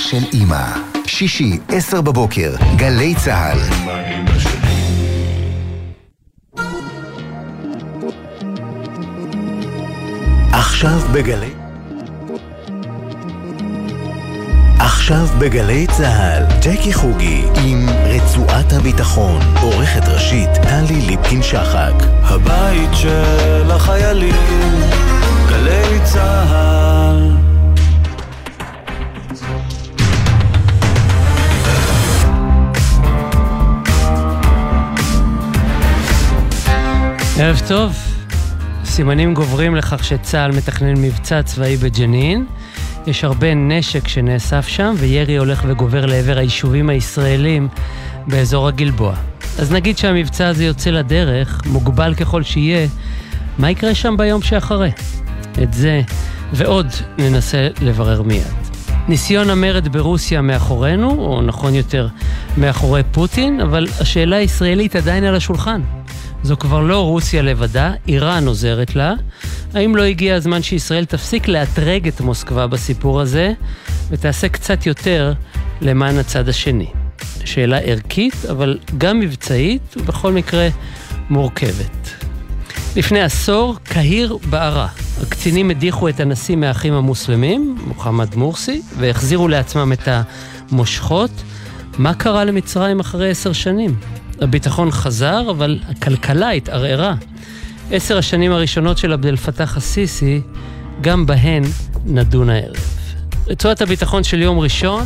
של אימא. שישי, עשר בבוקר, גלי צה"ל. עכשיו בגלי... עכשיו בגלי צה"ל, ג'קי חוגי עם רצועת הביטחון, עורכת ראשית טלי ליפקין-שחק. הבית של החיילים, גלי צה"ל. ערב טוב. סימנים גוברים לכך שצה"ל מתכנן מבצע צבאי בג'נין. יש הרבה נשק שנאסף שם, וירי הולך וגובר לעבר היישובים הישראלים באזור הגלבוע. אז נגיד שהמבצע הזה יוצא לדרך, מוגבל ככל שיהיה, מה יקרה שם ביום שאחרי? את זה ועוד ננסה לברר מיד. ניסיון המרד ברוסיה מאחורינו, או נכון יותר, מאחורי פוטין, אבל השאלה הישראלית עדיין על השולחן. זו כבר לא רוסיה לבדה, איראן עוזרת לה. האם לא הגיע הזמן שישראל תפסיק לאתרג את מוסקבה בסיפור הזה, ותעשה קצת יותר למען הצד השני? שאלה ערכית, אבל גם מבצעית, ובכל מקרה מורכבת. לפני עשור, קהיר בערה. הקצינים הדיחו את הנשיא מהאחים המוסלמים, מוחמד מורסי, והחזירו לעצמם את המושכות. מה קרה למצרים אחרי עשר שנים? הביטחון חזר, אבל הכלכלה התערערה. עשר השנים הראשונות של עבד אל פתאח א-סיסי, גם בהן נדון הערב. רצועת הביטחון של יום ראשון,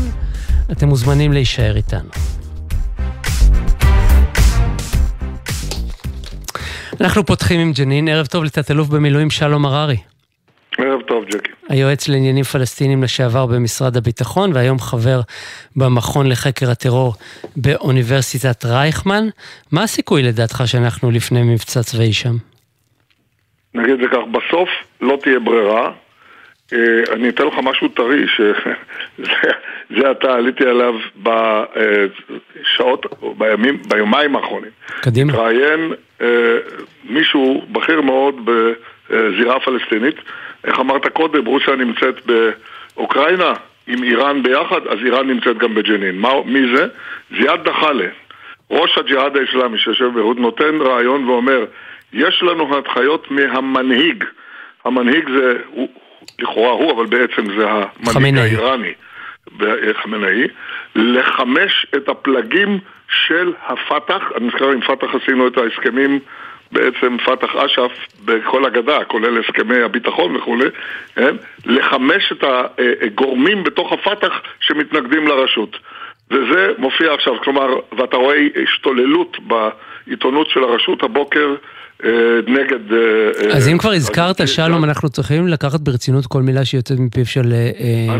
אתם מוזמנים להישאר איתנו. אנחנו פותחים עם ג'נין, ערב טוב לתת-אלוף במילואים שלום הררי. ערב טוב, ג'קי. היועץ לעניינים פלסטינים לשעבר במשרד הביטחון, והיום חבר במכון לחקר הטרור באוניברסיטת רייכמן. מה הסיכוי לדעתך שאנחנו לפני מבצע צבאי שם? נגיד את זה כך, בסוף לא תהיה ברירה. אה, אני אתן לך משהו טרי, שזה עתה עליתי עליו בשעות, בימים, ביומיים האחרונים. קדימה. התראיין אה, מישהו בכיר מאוד בזירה הפלסטינית. איך אמרת קודם, רוסיה נמצאת באוקראינה עם איראן ביחד, אז איראן נמצאת גם בג'נין. מה, מי זה? זיאד דחאלה, ראש הג'יהאד האסלאמי שיושב בהוד, נותן רעיון ואומר, יש לנו הנחיות מהמנהיג. המנהיג זה, הוא, לכאורה הוא, אבל בעצם זה המנהיג חמינאי. האיראני, חמינאי, לחמש את הפלגים של הפת"ח, אני מזכר עם פת"ח עשינו את ההסכמים בעצם פת"ח אש"ף בכל הגדה, כולל הסכמי הביטחון וכולי, כן? לחמש את הגורמים בתוך הפת"ח שמתנגדים לרשות. וזה מופיע עכשיו, כלומר, ואתה רואה השתוללות בעיתונות של הרשות הבוקר אה, נגד... אה, אז אה, אם כבר הזכרת, אה, שלום, אנחנו צריכים לקחת ברצינות כל מילה שיוצאת מפיו של... אה,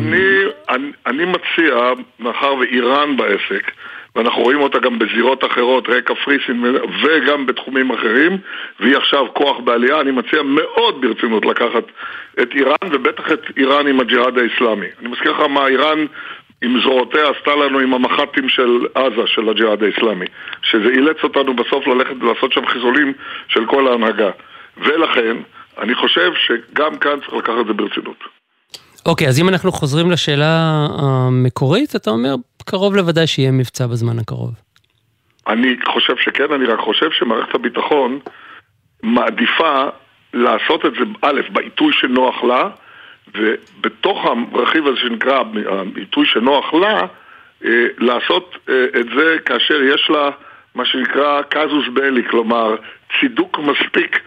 אני מציע, מאחר ואיראן בעסק, ואנחנו רואים אותה גם בזירות אחרות, ראה קפריסין וגם בתחומים אחרים, והיא עכשיו כוח בעלייה, אני מציע מאוד ברצינות לקחת את איראן, ובטח את איראן עם הג'יהאד האיסלאמי. אני מזכיר לך מה איראן עם זרועותיה עשתה לנו עם המח"טים של עזה, של הג'יהאד האיסלאמי, שזה אילץ אותנו בסוף ללכת ולעשות שם חיסולים של כל ההנהגה. ולכן, אני חושב שגם כאן צריך לקחת את זה ברצינות. אוקיי, אז אם אנחנו חוזרים לשאלה המקורית, אתה אומר, קרוב לוודאי שיהיה מבצע בזמן הקרוב. אני חושב שכן, אני רק חושב שמערכת הביטחון מעדיפה לעשות את זה, א', בעיתוי שנוח לה, ובתוך הרכיב הזה שנקרא העיתוי שנוח לה, אה, לעשות אה, את זה כאשר יש לה מה שנקרא קזוס בלי, כלומר צידוק מספיק,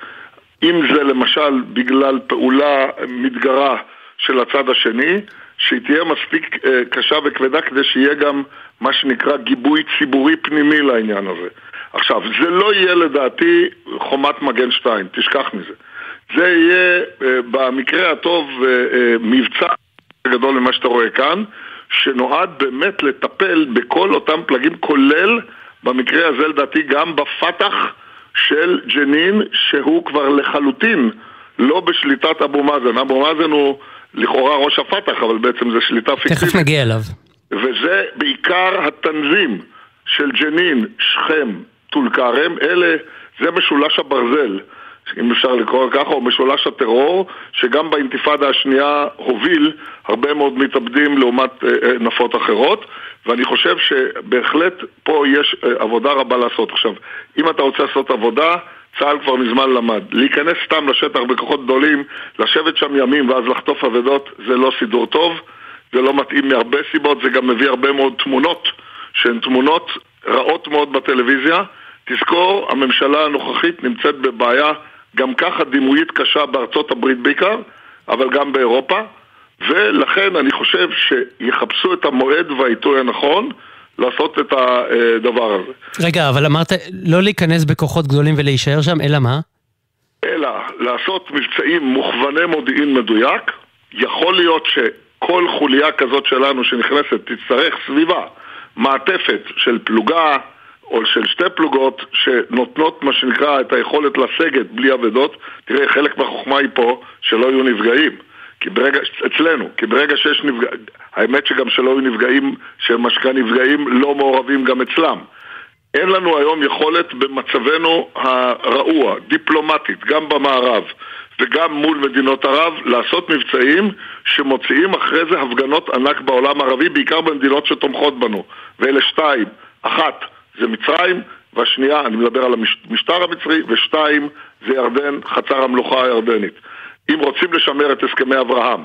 אם זה למשל בגלל פעולה מתגרה של הצד השני, שהיא תהיה מספיק אה, קשה וכבדה כדי שיהיה גם מה שנקרא גיבוי ציבורי פנימי לעניין הזה. עכשיו, זה לא יהיה לדעתי חומת מגן 2, תשכח מזה. זה יהיה אה, במקרה הטוב אה, מבצע גדול ממה שאתה רואה כאן, שנועד באמת לטפל בכל אותם פלגים, כולל במקרה הזה לדעתי גם בפתח של ג'נין, שהוא כבר לחלוטין לא בשליטת אבו מאזן. אבו מאזן הוא לכאורה ראש הפתח, אבל בעצם זה שליטה פיקטיבית. תכף נגיע אליו. וזה בעיקר התנזים של ג'נין, שכם, טול כרם, אלה, זה משולש הברזל אם אפשר לקרוא ככה, או משולש הטרור, שגם באינתיפאדה השנייה הוביל הרבה מאוד מתאבדים לעומת אה, אה, נפות אחרות, ואני חושב שבהחלט פה יש אה, עבודה רבה לעשות. עכשיו, אם אתה רוצה לעשות עבודה, צה"ל כבר מזמן למד. להיכנס סתם לשטח בכוחות גדולים, לשבת שם ימים ואז לחטוף אבדות, זה לא סידור טוב, זה לא מתאים מהרבה סיבות, זה גם מביא הרבה מאוד תמונות, שהן תמונות רעות מאוד בטלוויזיה. תזכור, הממשלה הנוכחית נמצאת בבעיה גם ככה דימויית קשה בארצות הברית בעיקר, אבל גם באירופה, ולכן אני חושב שיחפשו את המועד והעיתוי הנכון לעשות את הדבר הזה. רגע, אבל אמרת לא להיכנס בכוחות גדולים ולהישאר שם, אלא מה? אלא לעשות מבצעים מוכווני מודיעין מדויק. יכול להיות שכל חוליה כזאת שלנו שנכנסת תצטרך סביבה מעטפת של פלוגה, או של שתי פלוגות שנותנות מה שנקרא את היכולת לסגת בלי אבדות, תראה, חלק מהחוכמה היא פה שלא יהיו נפגעים. כי ברגע, אצלנו, כי ברגע שיש נפגעים, האמת שגם שלא יהיו נפגעים, שמה שנקרא נפגעים לא מעורבים גם אצלם. אין לנו היום יכולת במצבנו הרעוע, דיפלומטית, גם במערב וגם מול מדינות ערב, לעשות מבצעים שמוציאים אחרי זה הפגנות ענק בעולם הערבי, בעיקר במדינות שתומכות בנו. ואלה שתיים. אחת, זה מצרים, והשנייה, אני מדבר על המשטר המצרי, ושתיים, זה ירדן, חצר המלוכה הירדנית. אם רוצים לשמר את הסכמי אברהם,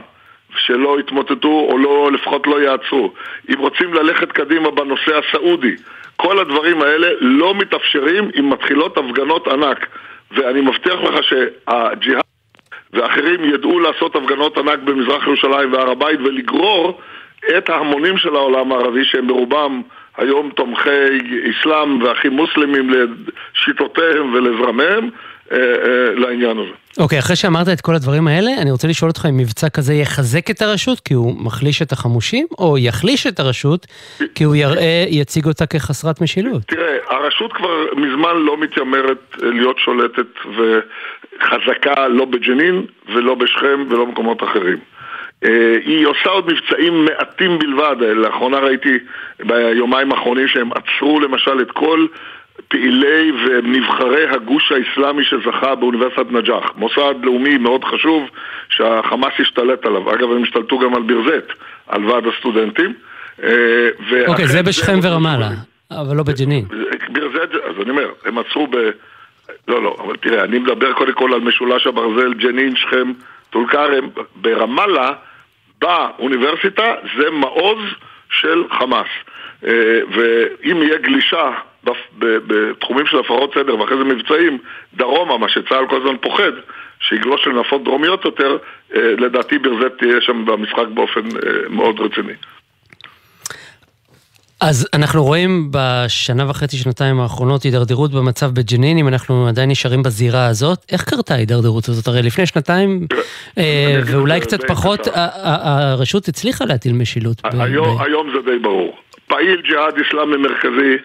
שלא יתמוטטו או לא, לפחות לא יעצרו, אם רוצים ללכת קדימה בנושא הסעודי, כל הדברים האלה לא מתאפשרים אם מתחילות הפגנות ענק. ואני מבטיח לך שהג'יהאד ואחרים ידעו לעשות הפגנות ענק במזרח ירושלים והר הבית ולגרור את ההמונים של העולם הערבי שהם ברובם היום תומכי אסלאם ואחים מוסלמים לשיטותיהם ולזרמיהם לעניין הזה. אוקיי, okay, אחרי שאמרת את כל הדברים האלה, אני רוצה לשאול אותך אם מבצע כזה יחזק את הרשות כי הוא מחליש את החמושים, או יחליש את הרשות כי הוא יראה, יציג אותה כחסרת משילות? תראה, הרשות כבר מזמן לא מתיימרת להיות שולטת וחזקה לא בג'נין ולא בשכם ולא במקומות אחרים. אה, היא עושה עוד מבצעים מעטים בלבד, לאחרונה ראיתי ביומיים האחרונים שהם עצרו למשל את כל פעילי ונבחרי הגוש האסלאמי שזכה באוניברסיטת נג'אח. מוסד לאומי מאוד חשוב שהחמאס השתלט עליו. אגב, הם השתלטו גם על בירזט, על ועד הסטודנטים. אה, אוקיי, זה בשכם ורמאללה, אבל לא בג'נין. בירזט, אז אני אומר, הם עצרו ב... לא, לא, אבל תראה, אני מדבר קודם כל על משולש הברזל, ג'נין, שכם, טול כרם. ברמאללה באוניברסיטה זה מעוז של חמאס. אה, ואם יהיה גלישה בתחומים של הפרות סדר ואחרי זה מבצעים דרומה, מה שצה"ל כל הזמן פוחד, שיגלוש לנפות דרומיות יותר, אה, לדעתי ברזט תהיה שם במשחק באופן אה, מאוד רציני. אז אנחנו רואים בשנה וחצי, שנתיים האחרונות הידרדרות במצב בג'נין, אם אנחנו עדיין נשארים בזירה הזאת. איך קרתה ההידרדרות הזאת? הרי לפני שנתיים, אה, ואולי קצת פחות, הרשות הצליחה להטיל משילות. היום זה די ברור. פעיל ג'יהאד אסלאמי מרכזי,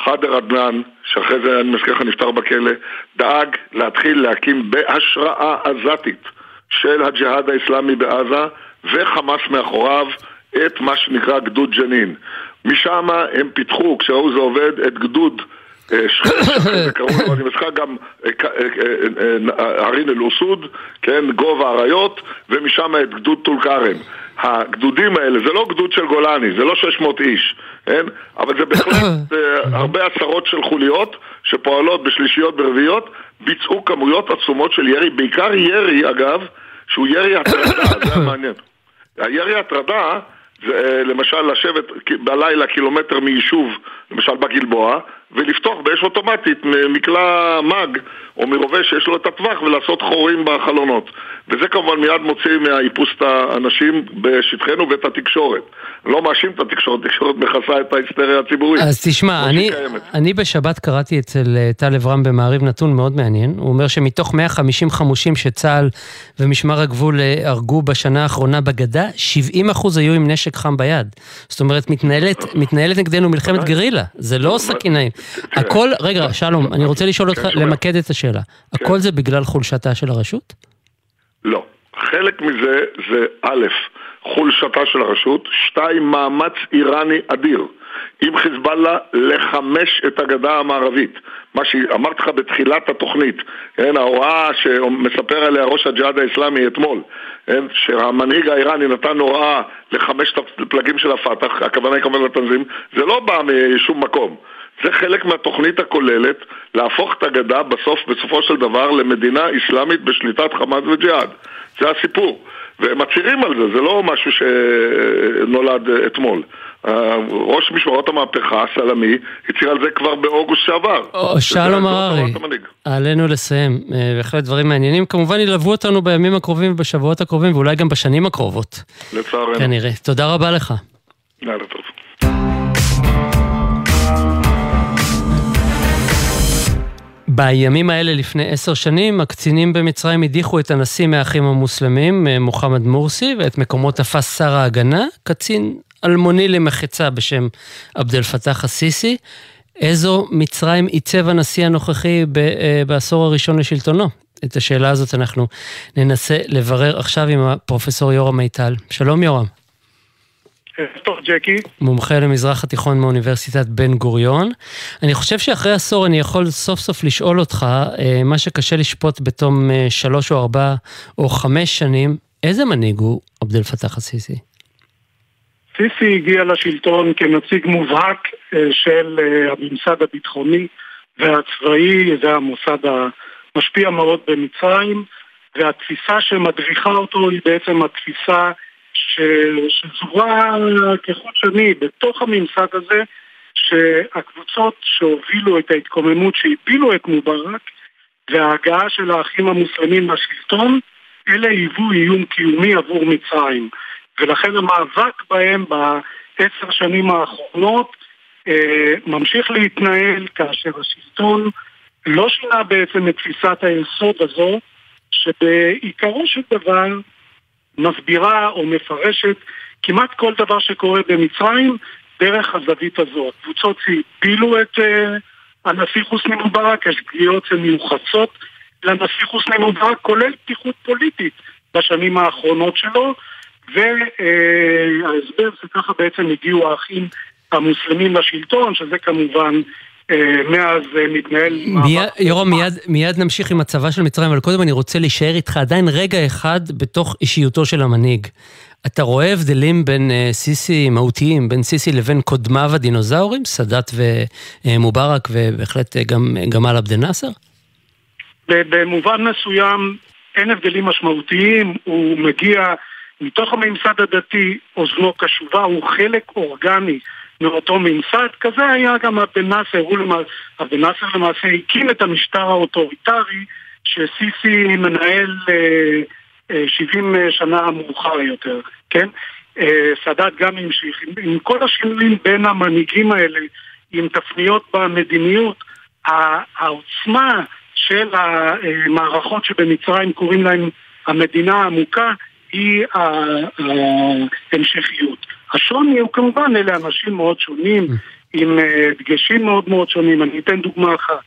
חאדר עדנאן, שאחרי זה אני מזכיר לך נפטר בכלא, דאג להתחיל להקים בהשראה עזתית של הג'יהאד האסלאמי בעזה וחמאס מאחוריו את מה שנקרא גדוד ג'נין. משם הם פיתחו, כשראו זה עובד, את גדוד אה, אני מזכיר גם אה, אה, ערין אל-אוסוד, כן, גובה האריות, ומשם את גדוד טול כרם. הגדודים האלה, זה לא גדוד של גולני, זה לא 600 איש, כן? אבל זה בהחלט הרבה עשרות של חוליות שפועלות בשלישיות ברביעיות, ביצעו כמויות עצומות של ירי, בעיקר ירי, אגב, שהוא ירי הטרדה, זה המעניין. הירי הטרדה זה אה, למשל לשבת בלילה קילומטר מיישוב, למשל בגלבוע, ולפתוח באש אוטומטית מקלע מאג או מרובה שיש לו את הטווח ולעשות חורים בחלונות. וזה כמובן מיד מוציא מהאיפוס את האנשים בשטחנו ואת התקשורת. לא מאשים את התקשורת, התקשורת מכסה את ההיסטריה הציבורית. אז תשמע, אני, אני בשבת קראתי אצל אה, טל אברהם במעריב נתון מאוד מעניין. הוא אומר שמתוך 150 חמושים שצה"ל ומשמר הגבול אה, הרגו בשנה האחרונה בגדה, 70 אחוז היו עם נשק חם ביד. זאת אומרת, מתנהלת, מתנהלת נגדנו מלחמת גרילה, זה לא סכינאים. הכל, רגע, שלום, אני רוצה לשאול אותך, כן, למקד את השאלה. כן. הכל זה בגלל חולשתה של הרשות? לא. חלק מזה זה א', חולשתה של הרשות, שתיים, מאמץ איראני אדיר. עם חיזבאללה לחמש את הגדה המערבית. מה שאמרתי לך בתחילת התוכנית, כן, ההוראה שמספר עליה ראש הג'יהאד האסלאמי אתמול, כן, שהמנהיג האיראני נתן הוראה לחמש את הפלגים של הפת"ח, הכוונה היא כמובן לתנזים, זה לא בא משום מקום. זה חלק מהתוכנית הכוללת להפוך את הגדה בסוף, בסופו של דבר למדינה אסלאמית בשליטת חמאס וג'יהאד. זה הסיפור. והם מצהירים על זה, זה לא משהו שנולד אתמול. ראש משמרות המהפכה, סלמי, הצהיר על זה כבר באוגוסט שעבר. שלום הררי, עלינו לסיים. אה, בהחלט דברים מעניינים. כמובן ילוו אותנו בימים הקרובים ובשבועות הקרובים, ואולי גם בשנים הקרובות. לצערנו. כנראה. תודה רבה לך. לילה טוב. בימים האלה לפני עשר שנים, הקצינים במצרים הדיחו את הנשיא מהאחים המוסלמים, אה, מוחמד מורסי, ואת מקומו תפס שר ההגנה, קצין אלמוני למחצה בשם עבד אל פתאח א-סיסי. איזו מצרים עיצב הנשיא הנוכחי אה, בעשור הראשון לשלטונו? את השאלה הזאת אנחנו ננסה לברר עכשיו עם הפרופסור יורם מיטל. שלום יורם. טוב, ג'קי. מומחה למזרח התיכון מאוניברסיטת בן גוריון. אני חושב שאחרי עשור אני יכול סוף סוף לשאול אותך, אה, מה שקשה לשפוט בתום אה, שלוש או ארבע או חמש שנים, איזה מנהיג הוא עבד אל פתאח א-סיסי? סיסי הגיע לשלטון כנציג מובהק אה, של הממסד הביטחוני והצבאי, זה המוסד המשפיע מאוד במצרים, והתפיסה שמדריכה אותו היא בעצם התפיסה שזורה כחוט שני בתוך הממסד הזה, שהקבוצות שהובילו את ההתקוממות, שהפילו את מובארק, וההגעה של האחים המוסלמים לשלטון, אלה היוו איום קיומי עבור מצרים. ולכן המאבק בהם בעשר שנים האחרונות אה, ממשיך להתנהל כאשר השלטון לא שינה בעצם את תפיסת היסוד הזו, שבעיקרו של דבר מסבירה או מפרשת כמעט כל דבר שקורה במצרים דרך הזווית הזו. הקבוצות שהפילו את uh, הנשיא חוסני מובארק, יש פגיעות שמיוחסות לנשיא חוסני מובארק, כולל פתיחות פוליטית בשנים האחרונות שלו, וההסבר uh, שככה בעצם הגיעו האחים המוסלמים לשלטון, שזה כמובן אה, מאז אה, מתנהל... יורם, מיד, מיד נמשיך עם הצבא של מצרים, אבל קודם אני רוצה להישאר איתך עדיין רגע אחד בתוך אישיותו של המנהיג. אתה רואה הבדלים בין uh, סיסי מהותיים, בין סיסי לבין קודמיו הדינוזאורים, סאדאת ומובארק ובהחלט גם גמל עבד אל-נאצר? במובן מסוים אין הבדלים משמעותיים, הוא מגיע מתוך הממסד הדתי, אוזנו קשובה, הוא חלק אורגני מאותו ממסד, כזה היה גם עבד אל-נאצר, הוא למעשה, עבד אל-נאצר למעשה הקים את המשטר האוטוריטרי שסיסי מנהל אה, אה, 70 שנה מאוחר יותר, כן? אה, סאדאת גם המשיך, עם, עם כל השינויים בין המנהיגים האלה, עם תפניות במדיניות, העוצמה של המערכות שבמצרים קוראים להן המדינה העמוקה היא ההמשכיות. השוני הוא כמובן, אלה אנשים מאוד שונים, עם אה, דגשים מאוד מאוד שונים. אני אתן דוגמה אחת.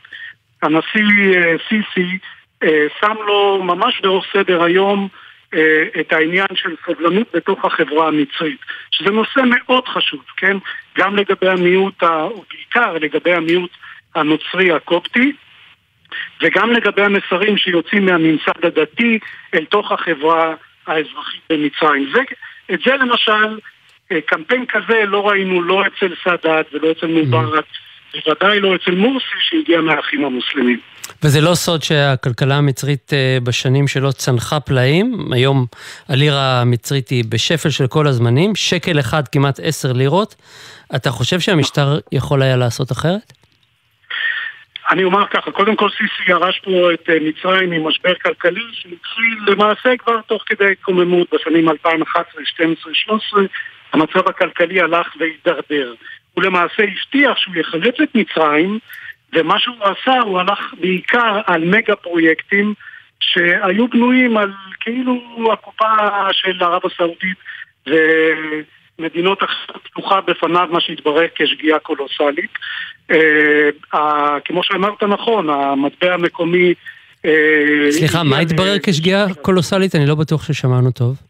הנשיא אה, סיסי אה, שם לו ממש בראש סדר היום את העניין של סובלנות בתוך החברה המצרית, שזה נושא מאוד חשוב, כן? גם לגבי המיעוט, או בעיקר לגבי המיעוט הנוצרי הקופטי, וגם לגבי המסרים שיוצאים מהממסד הדתי אל תוך החברה האזרחית במצרים. זה, את זה למשל קמפיין כזה לא ראינו לא אצל סאדאת ולא אצל מובארק, בוודאי לא אצל מורסי שהגיע מהאחים המוסלמים. וזה לא סוד שהכלכלה המצרית אה, בשנים שלו צנחה פלאים. היום הלירה המצרית היא בשפל של כל הזמנים, שקל אחד כמעט עשר לירות. אתה חושב שהמשטר יכול היה לעשות אחרת? אני אומר ככה, קודם כל סיסי ירש פה את אה, מצרים עם משבר כלכלי שהתחיל למעשה כבר תוך כדי התקוממות בשנים 2011, 2012, 2013 המצב הכלכלי הלך והידרדר. הוא למעשה הבטיח שהוא יחלץ את מצרים, ומה שהוא עשה, הוא הלך בעיקר על מגה פרויקטים שהיו בנויים על כאילו הקופה של ערב הסעודית ומדינות פתוחה בפניו מה שהתברר כשגיאה קולוסלית. אה, כמו שאמרת נכון, המטבע המקומי... אה, סליחה, מה התברר כשגיאה קולוסלית? אני לא בטוח ששמענו טוב.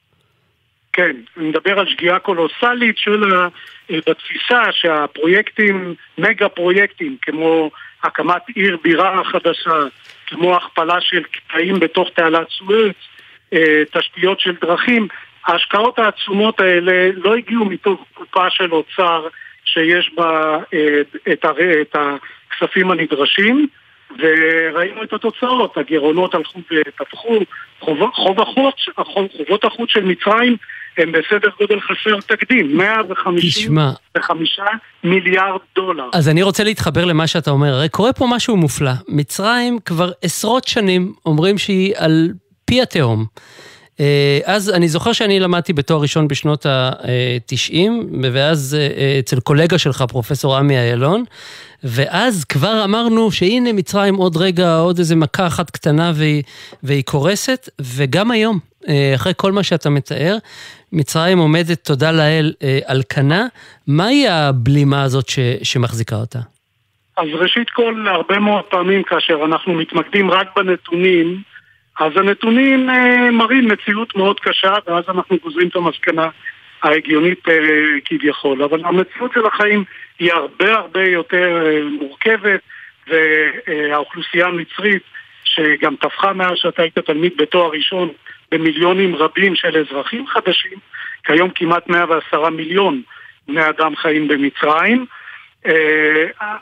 כן, אני מדבר על שגיאה קולוסלית של ה... בתפיסה שהפרויקטים, מגה פרויקטים, כמו הקמת עיר בירה חדשה, כמו הכפלה של קטעים בתוך תעלת סואץ, אה, תשתיות של דרכים, ההשקעות העצומות האלה לא הגיעו מתוך קופה של אוצר שיש בה אה. את הכספים הנדרשים, וראינו את התוצאות, הגירעונות הלכו ותפחו, חוב, חוב החוץ, חובות החוץ של מצרים הם בסדר גודל חסר תקדים, 155 מיליארד דולר. אז אני רוצה להתחבר למה שאתה אומר, הרי קורה פה משהו מופלא. מצרים כבר עשרות שנים אומרים שהיא על פי התהום. אה, אז אני זוכר שאני למדתי בתואר ראשון בשנות ה-90, ואז אה, אצל קולגה שלך, פרופסור עמי איילון, ואז כבר אמרנו שהנה מצרים עוד רגע, עוד איזה מכה אחת קטנה והיא, והיא קורסת, וגם היום, אה, אחרי כל מה שאתה מתאר, מצרים עומדת, תודה לאל, על כנה. מהי הבלימה הזאת ש, שמחזיקה אותה? אז ראשית כל, הרבה מאוד פעמים כאשר אנחנו מתמקדים רק בנתונים, אז הנתונים אה, מראים מציאות מאוד קשה, ואז אנחנו גוזרים את המסקנה ההגיונית אה, כביכול. אבל המציאות של החיים היא הרבה הרבה יותר אה, מורכבת, והאוכלוסייה המצרית, שגם טפחה מאז שאתה היית תלמיד בתואר ראשון במיליונים רבים של אזרחים חדשים, כיום כמעט 110 מיליון בני אדם חיים במצרים.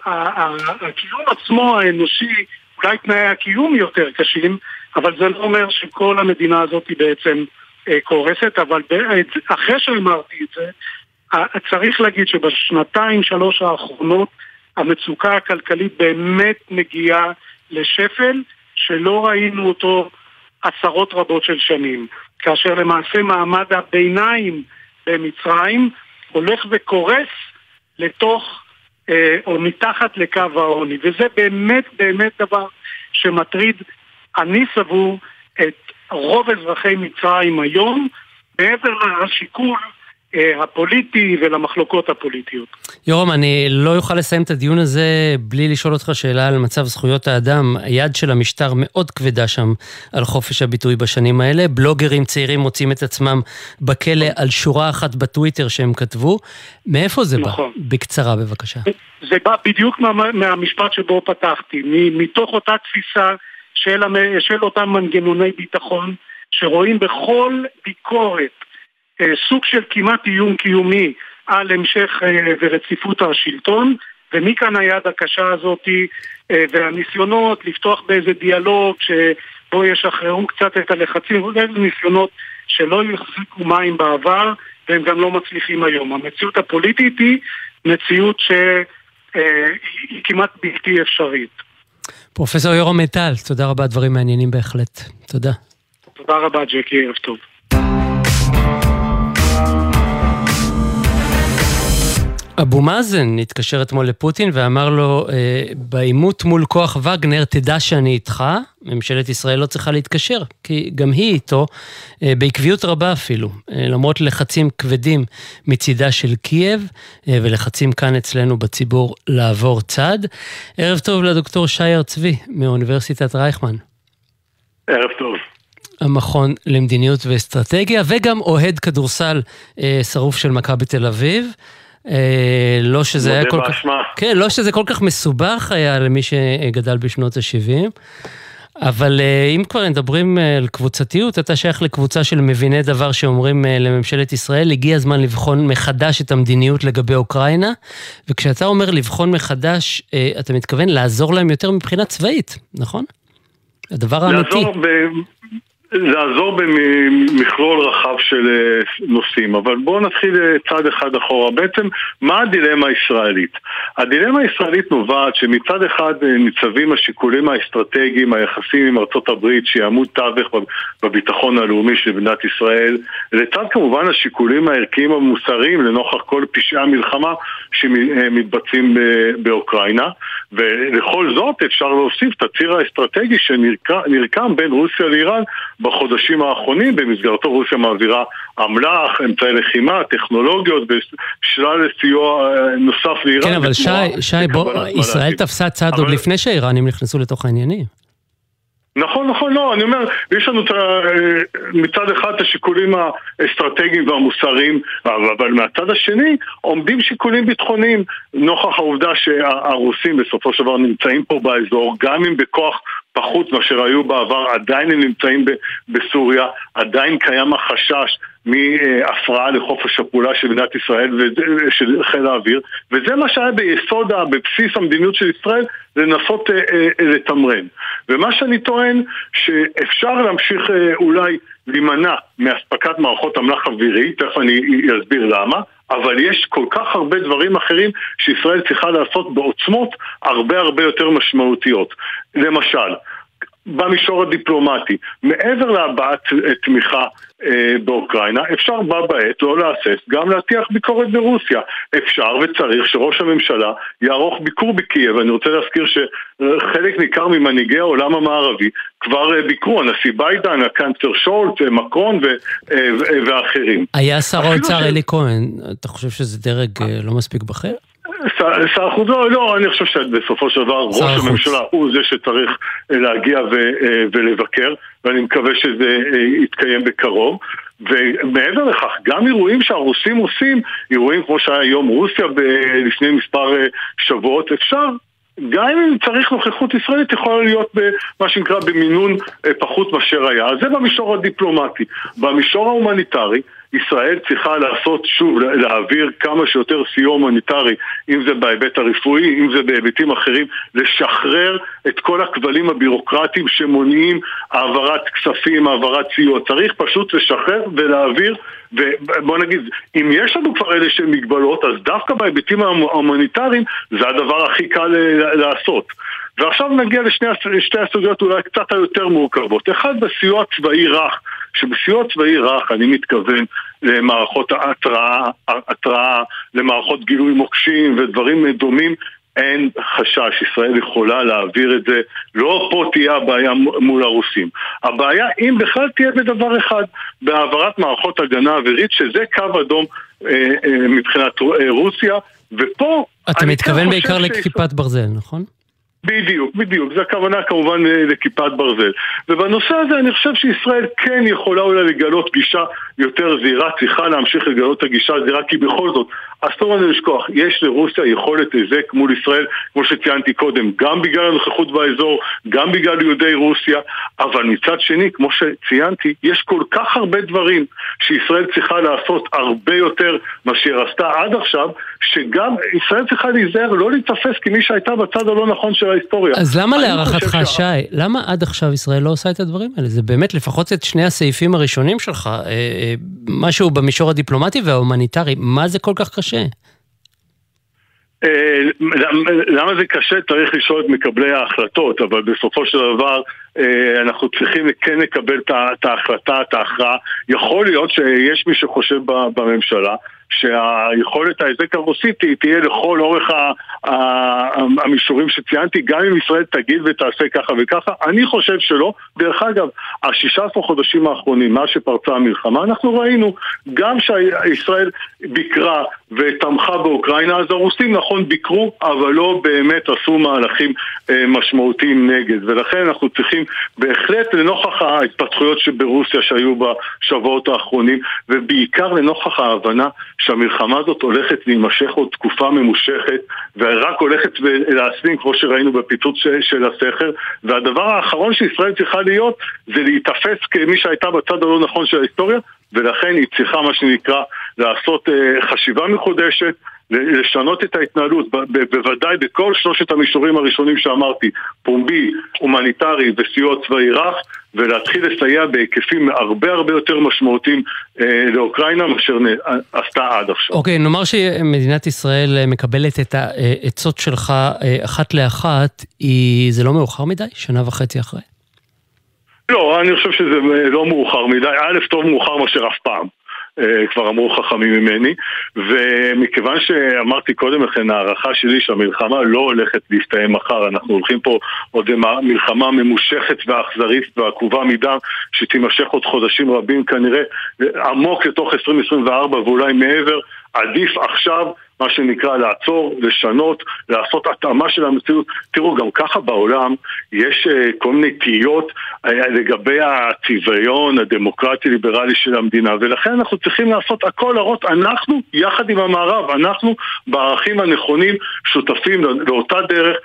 הקיום עצמו האנושי, אולי תנאי הקיום יותר קשים, אבל זה לא אומר שכל המדינה הזאת היא בעצם אה, קורסת, אבל אחרי שאמרתי את זה, צריך להגיד שבשנתיים שלוש האחרונות המצוקה הכלכלית באמת מגיעה לשפל שלא ראינו אותו עשרות רבות של שנים, כאשר למעשה מעמד הביניים במצרים הולך וקורס לתוך או מתחת לקו העוני, וזה באמת באמת דבר שמטריד. אני סבור את רוב אזרחי מצרים היום, מעבר לשיקול אה, הפוליטי ולמחלוקות הפוליטיות. יורם, אני לא אוכל לסיים את הדיון הזה בלי לשאול אותך שאלה על מצב זכויות האדם. היד של המשטר מאוד כבדה שם על חופש הביטוי בשנים האלה. בלוגרים צעירים מוצאים את עצמם בכלא על שורה אחת בטוויטר שהם כתבו. מאיפה זה נכון. בא? בקצרה בבקשה. זה בא בדיוק מה, מהמשפט שבו פתחתי, מתוך אותה תפיסה של. של אותם מנגנוני ביטחון שרואים בכל ביקורת אה, סוג של כמעט איום קיומי על המשך אה, ורציפות השלטון ומכאן היד הקשה הזאתי אה, והניסיונות לפתוח באיזה דיאלוג שבו ישחררו קצת את הלחצים, ניסיונות שלא יחזיקו מים בעבר והם גם לא מצליחים היום. המציאות הפוליטית היא מציאות שהיא כמעט בלתי אפשרית. פרופסור יורם מיטל, תודה רבה, דברים מעניינים בהחלט. תודה. תודה רבה, ג'קי, ערב טוב. אבו מאזן התקשר אתמול לפוטין ואמר לו, אה, בעימות מול כוח וגנר, תדע שאני איתך, ממשלת ישראל לא צריכה להתקשר, כי גם היא איתו, אה, בעקביות רבה אפילו, אה, למרות לחצים כבדים מצידה של קייב, ולחצים כאן אצלנו בציבור לעבור צד. ערב טוב לדוקטור שי צבי מאוניברסיטת רייכמן. ערב טוב. המכון למדיניות ואסטרטגיה, וגם אוהד כדורסל שרוף של מכבי תל אביב. אה, לא שזה היה כל כך... כן, לא שזה כל כך מסובך היה למי שגדל בשנות ה-70. אבל אה, אם כבר מדברים אה, על קבוצתיות, אתה שייך לקבוצה של מביני דבר שאומרים לממשלת ישראל, הגיע הזמן לבחון מחדש את המדיניות לגבי אוקראינה, וכשאתה אומר לבחון מחדש, אתה מתכוון לעזור להם יותר מבחינה צבאית, נכון? הדבר האמיתי. לעזור לעזור במכלול רחב של אה, נושאים, אבל בואו נתחיל אה, צעד אחד אחורה. בעצם, מה הדילמה הישראלית? הדילמה הישראלית נובעת שמצד אחד אה, ניצבים השיקולים האסטרטגיים, היחסים עם ארצות הברית, שהיא עמוד תווך בביטחון הלאומי של מדינת ישראל, לצד כמובן השיקולים הערכיים המוסריים לנוכח כל פשעי המלחמה שמתבצעים באוקראינה, ולכל זאת אפשר להוסיף את הציר האסטרטגי שנרקם בין רוסיה לאיראן בחודשים האחרונים, במסגרתו רוסיה מעבירה אמל"ח, אמצעי לחימה, טכנולוגיות ושלל סיוע אה, נוסף לאיראן. כן, אבל שי, שי, בוא, ישראל תפסה צעד עוד לפני שהאיראנים נכנסו לתוך העניינים. נכון, נכון, לא, אני אומר, יש לנו מצד אחד את השיקולים האסטרטגיים והמוסריים, אבל מהצד השני עומדים שיקולים ביטחוניים, נוכח העובדה שהרוסים בסופו של דבר נמצאים פה באזור, גם אם בכוח פחות מאשר היו בעבר, עדיין הם נמצאים בסוריה, עדיין קיים החשש מהפרעה לחופש הפעולה של מדינת ישראל ושל חיל האוויר, וזה מה שהיה ביסוד, בבסיס המדיניות של ישראל, לנסות אה, אה, לתמרן. ומה שאני טוען, שאפשר להמשיך אה, אולי להימנע מאספקת מערכות אמל"ח אווירי, תכף אני אסביר למה, אבל יש כל כך הרבה דברים אחרים שישראל צריכה לעשות בעוצמות הרבה הרבה יותר משמעותיות. למשל, במישור הדיפלומטי, מעבר להבעת תמיכה אה, באוקראינה, אפשר בה בעת לא להסס גם להטיח ביקורת ברוסיה. אפשר וצריך שראש הממשלה יערוך ביקור בקייב. אני רוצה להזכיר שחלק ניכר ממנהיגי העולם המערבי כבר אה, ביקרו, הנשיא ביידן, הקאנצלר שולץ, אה, מקרון ו- אה, ואחרים. היה שר האוצר. אלי כהן, אתה חושב שזה דרג לא מספיק בכיר? שר החוץ, לא, לא, אני חושב שבסופו של דבר ראש הממשלה הוא זה שצריך אה, להגיע ו, אה, ולבקר, ואני מקווה שזה אה, יתקיים בקרוב. ומעבר לכך, גם אירועים שהרוסים עושים, אירועים כמו שהיה יום רוסיה לפני מספר שבועות, אפשר גם אם צריך נוכחות ישראלית, יכולה להיות במה שנקרא במינון פחות מאשר היה. זה במישור הדיפלומטי. במישור ההומניטרי, ישראל צריכה לעשות, שוב, להעביר כמה שיותר סיוע הומניטרי, אם זה בהיבט הרפואי, אם זה בהיבטים אחרים, לשחרר את כל הכבלים הבירוקרטיים שמונעים העברת כספים, העברת סיוע. צריך פשוט לשחרר ולהעביר, ובוא נגיד, אם יש לנו כבר איזה שהן מגבלות, אז דווקא בהיבטים ההומניטריים זה הדבר הכי קל לעשות. ועכשיו נגיע לשתי הסוגיות אולי קצת היותר מורכבות. אחד, בסיוע צבאי רך. שבסיוע צבאי רך אני מתכוון למערכות התראה, התראה, למערכות גילוי מוקשים ודברים דומים אין חשש, ישראל יכולה להעביר את זה, לא פה תהיה הבעיה מול הרוסים. הבעיה, אם בכלל תהיה בדבר אחד, בהעברת מערכות הגנה אווירית, שזה קו אדום אה, אה, מבחינת רוסיה, ופה... אתה מתכוון כן בעיקר לכיפת ברזל, נכון? בדיוק, בדיוק. זו הכוונה כמובן אה, לכיפת ברזל. ובנושא הזה אני חושב שישראל כן יכולה אולי לגלות גישה יותר זהירה, צריכה להמשיך לגלות את הגישה הזהירה, כי בכל זאת, אסור לנו לשכוח, יש לרוסיה יכולת היזק מול ישראל, כמו שציינתי קודם, גם בגלל הנוכחות באזור, גם בגלל יהודי רוסיה, אבל מצד שני, כמו שציינתי, יש כל כך הרבה דברים שישראל צריכה לעשות הרבה יותר מאשר עשתה עד עכשיו, שגם ישראל צריכה להיזהר, לא להיתפס כמי שהייתה בצד הלא נכון של ההיסטוריה. אז למה להערכתך, שי, למה עד עכשיו ישראל לא עושה את הדברים האלה? זה באמת לפחות את שני הסעיפים הראשונים שלך, אה, אה, משהו במישור הדיפלומטי וההומניטרי, מה זה כל כך קשה? אה, למה זה קשה? צריך לשאול את מקבלי ההחלטות, אבל בסופו של דבר אנחנו צריכים כן לקבל את ההחלטה, את ההכרעה. יכול להיות שיש מי שחושב בממשלה שהיכולת ההיזק הרוסית תהיה לכל אורך המישורים שציינתי, גם אם ישראל תגיד ותעשה ככה וככה, אני חושב שלא. דרך אגב, השישה עשרה חודשים האחרונים, מאז שפרצה המלחמה, אנחנו ראינו גם שישראל ביקרה ותמכה באוקראינה, אז הרוסים נכון ביקרו, אבל לא באמת עשו מהלכים אה, משמעותיים נגד. ולכן אנחנו צריכים בהחלט לנוכח ההתפתחויות שברוסיה שהיו בשבועות האחרונים, ובעיקר לנוכח ההבנה שהמלחמה הזאת הולכת להימשך עוד תקופה ממושכת ורק הולכת להסלים כמו שראינו בפיצוץ של הסכר והדבר האחרון שישראל צריכה להיות זה להיתפס כמי שהייתה בצד הלא נכון של ההיסטוריה ולכן היא צריכה מה שנקרא לעשות אה, חשיבה מחודשת לשנות את ההתנהלות, בוודאי בכל שלושת המישורים הראשונים שאמרתי, פומבי, הומניטרי וסיוע צבאי רך, ולהתחיל לסייע בהיקפים הרבה הרבה יותר משמעותיים אה, לאוקראינה מאשר עשתה עד עכשיו. אוקיי, okay, נאמר שמדינת ישראל מקבלת את העצות שלך אה, אחת לאחת, היא... זה לא מאוחר מדי? שנה וחצי אחרי? לא, אני חושב שזה לא מאוחר מדי. א', טוב מאוחר מאשר אף פעם. אה, כבר אמרו חכמים ממני, ומכיוון שאמרתי קודם לכן, ההערכה שלי שהמלחמה לא הולכת להסתיים מחר, אנחנו הולכים פה עוד מלחמה ממושכת ואכזרית ועקובה מדם, שתימשך עוד חודשים רבים כנראה, עמוק לתוך 2024 ואולי מעבר, עדיף עכשיו מה שנקרא לעצור, לשנות, לעשות התאמה של המציאות. תראו, גם ככה בעולם יש uh, כל מיני תהיות uh, לגבי הצביון הדמוקרטי-ליברלי של המדינה, ולכן אנחנו צריכים לעשות הכל, להראות, אנחנו יחד עם המערב, אנחנו בערכים הנכונים שותפים לאותה דרך.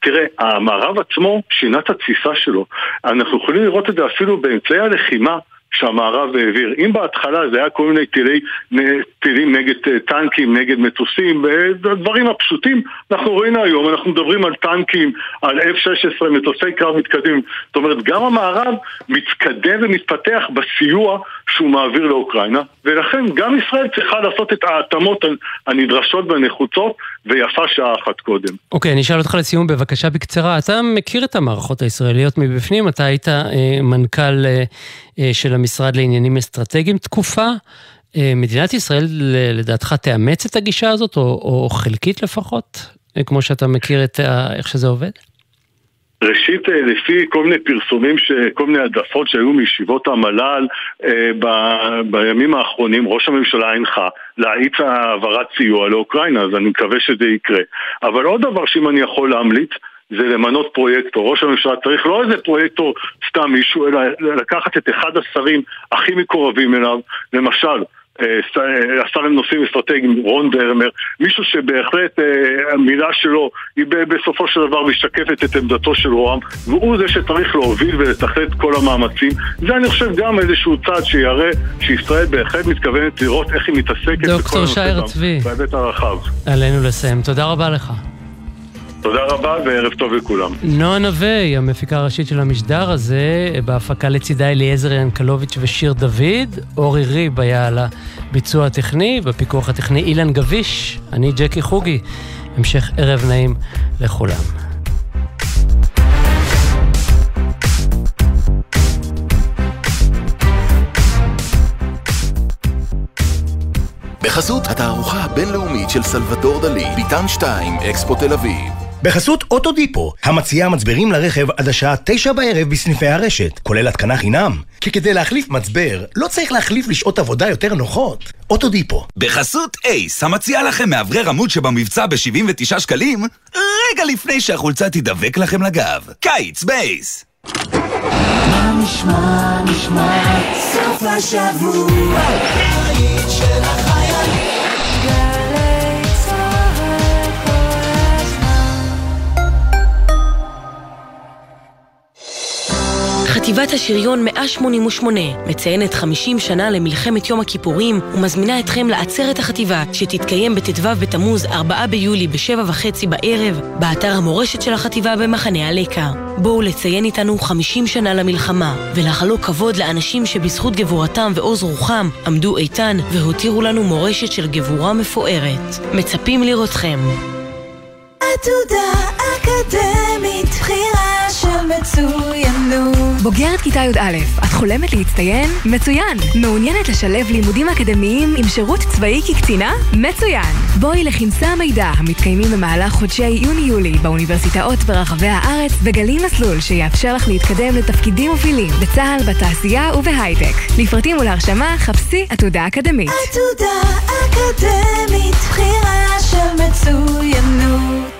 תראה, המערב עצמו שינה את התפיסה שלו. אנחנו יכולים לראות את זה אפילו באמצעי הלחימה. שהמערב העביר. אם בהתחלה זה היה כל מיני טילי, טילים נגד אה, טנקים, נגד מטוסים, הדברים הפשוטים, אנחנו רואים היום, אנחנו מדברים על טנקים, על F-16, מטוסי קרב מתקדמים. זאת אומרת, גם המערב מתקדם ומתפתח בסיוע שהוא מעביר לאוקראינה, ולכן גם ישראל צריכה לעשות את ההתאמות הנדרשות והנחוצות, ויפה שעה אחת קודם. אוקיי, okay, אני אשאל אותך לסיום בבקשה בקצרה. אתה מכיר את המערכות הישראליות מבפנים, אתה היית אה, מנכ"ל אה, אה, של המשרד לעניינים אסטרטגיים תקופה. אה, מדינת ישראל לדעתך תאמץ את הגישה הזאת, או, או חלקית לפחות, אה, כמו שאתה מכיר את ה, איך שזה עובד? ראשית, אה, לפי כל מיני פרסומים, כל מיני העדפות שהיו מישיבות המל"ל אה, ב, בימים האחרונים, ראש הממשלה הנחה להאיץ העברת סיוע לאוקראינה, אז אני מקווה שזה יקרה. אבל עוד דבר שאם אני יכול להמליץ, זה למנות פרויקטור. ראש הממשלה צריך לא איזה פרויקטור סתם מישהו, אלא לקחת את אחד השרים הכי מקורבים אליו, למשל, אה, אה, השר לנושאים אסטרטגיים, רון דרמר, מישהו שבהחלט אה, המילה שלו היא בסופו של דבר משקפת את עמדתו של רוה"מ והוא זה שצריך להוביל ולתכלל את כל המאמצים זה אני חושב גם איזשהו צעד שיראה שישראל בהחלט מתכוונת לראות איך היא מתעסקת בכל הנושא בהיבט הרחב. עלינו לסיים. תודה רבה לך. תודה רבה וערב טוב לכולם. נועה נווה, המפיקה הראשית של המשדר הזה, בהפקה לצידה אליעזר ינקלוביץ' ושיר דוד, אורי ריב היה על הביצוע הטכני, בפיקוח הטכני אילן גביש, אני ג'קי חוגי. המשך ערב נעים לכולם. בחסות התערוכה הבינלאומית של סלבדור דלי, ביטן 2, אקספו תל אביב. בחסות אוטודיפו, המציעה מצברים לרכב עד השעה תשע בערב בסניפי הרשת, כולל התקנה חינם. כי כדי להחליף מצבר, לא צריך להחליף לשעות עבודה יותר נוחות. אוטודיפו. בחסות אייס, המציעה לכם מאוורר עמוד שבמבצע ב-79 שקלים, רגע לפני שהחולצה תדבק לכם לגב. קיץ בייס! מה נשמע, נשמע, סוף השבוע, חטיבת השריון 188 מציינת 50 שנה למלחמת יום הכיפורים ומזמינה אתכם לעצרת החטיבה שתתקיים בט"ו בתמוז 4 ביולי בשבע וחצי בערב באתר המורשת של החטיבה במחנה הלקה. בואו לציין איתנו 50 שנה למלחמה ולחלוק כבוד לאנשים שבזכות גבורתם ועוז רוחם עמדו איתן והותירו לנו מורשת של גבורה מפוארת. מצפים לראותכם. עתודה אקדמית, בחירה של מצוינות. בוגרת כיתה י"א, את חולמת להצטיין? מצוין! מעוניינת לשלב לימודים אקדמיים עם שירות צבאי כקצינה? מצוין! בואי לכנסי המידע המתקיימים במהלך חודשי יוני-יולי באוניברסיטאות ברחבי הארץ וגלי מסלול שיאפשר לך להתקדם לתפקידים מובילים בצה"ל, בתעשייה ובהייטק. לפרטים ולהרשמה חפשי עתודה אקדמית. עתודה אקדמית, בחירה של מצוינות.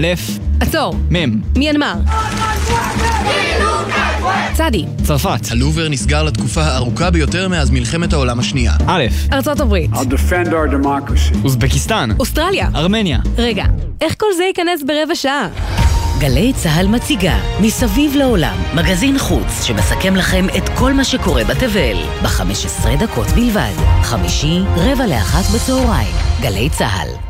א', עצור. מ', מיינמר. צדי. צרפת. הלובר נסגר לתקופה הארוכה ביותר מאז מלחמת העולם השנייה. א', ארצות הברית. אוזבקיסטן. אוסטרליה. ארמניה. רגע, איך כל זה ייכנס ברבע שעה? גלי צה"ל מציגה מסביב לעולם מגזין חוץ שמסכם לכם את כל מה שקורה בתבל ב-15 דקות בלבד. חמישי, רבע לאחת בצהריים. גלי צה"ל.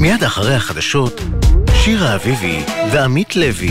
מיד אחרי החדשות, שירה אביבי ועמית לוי.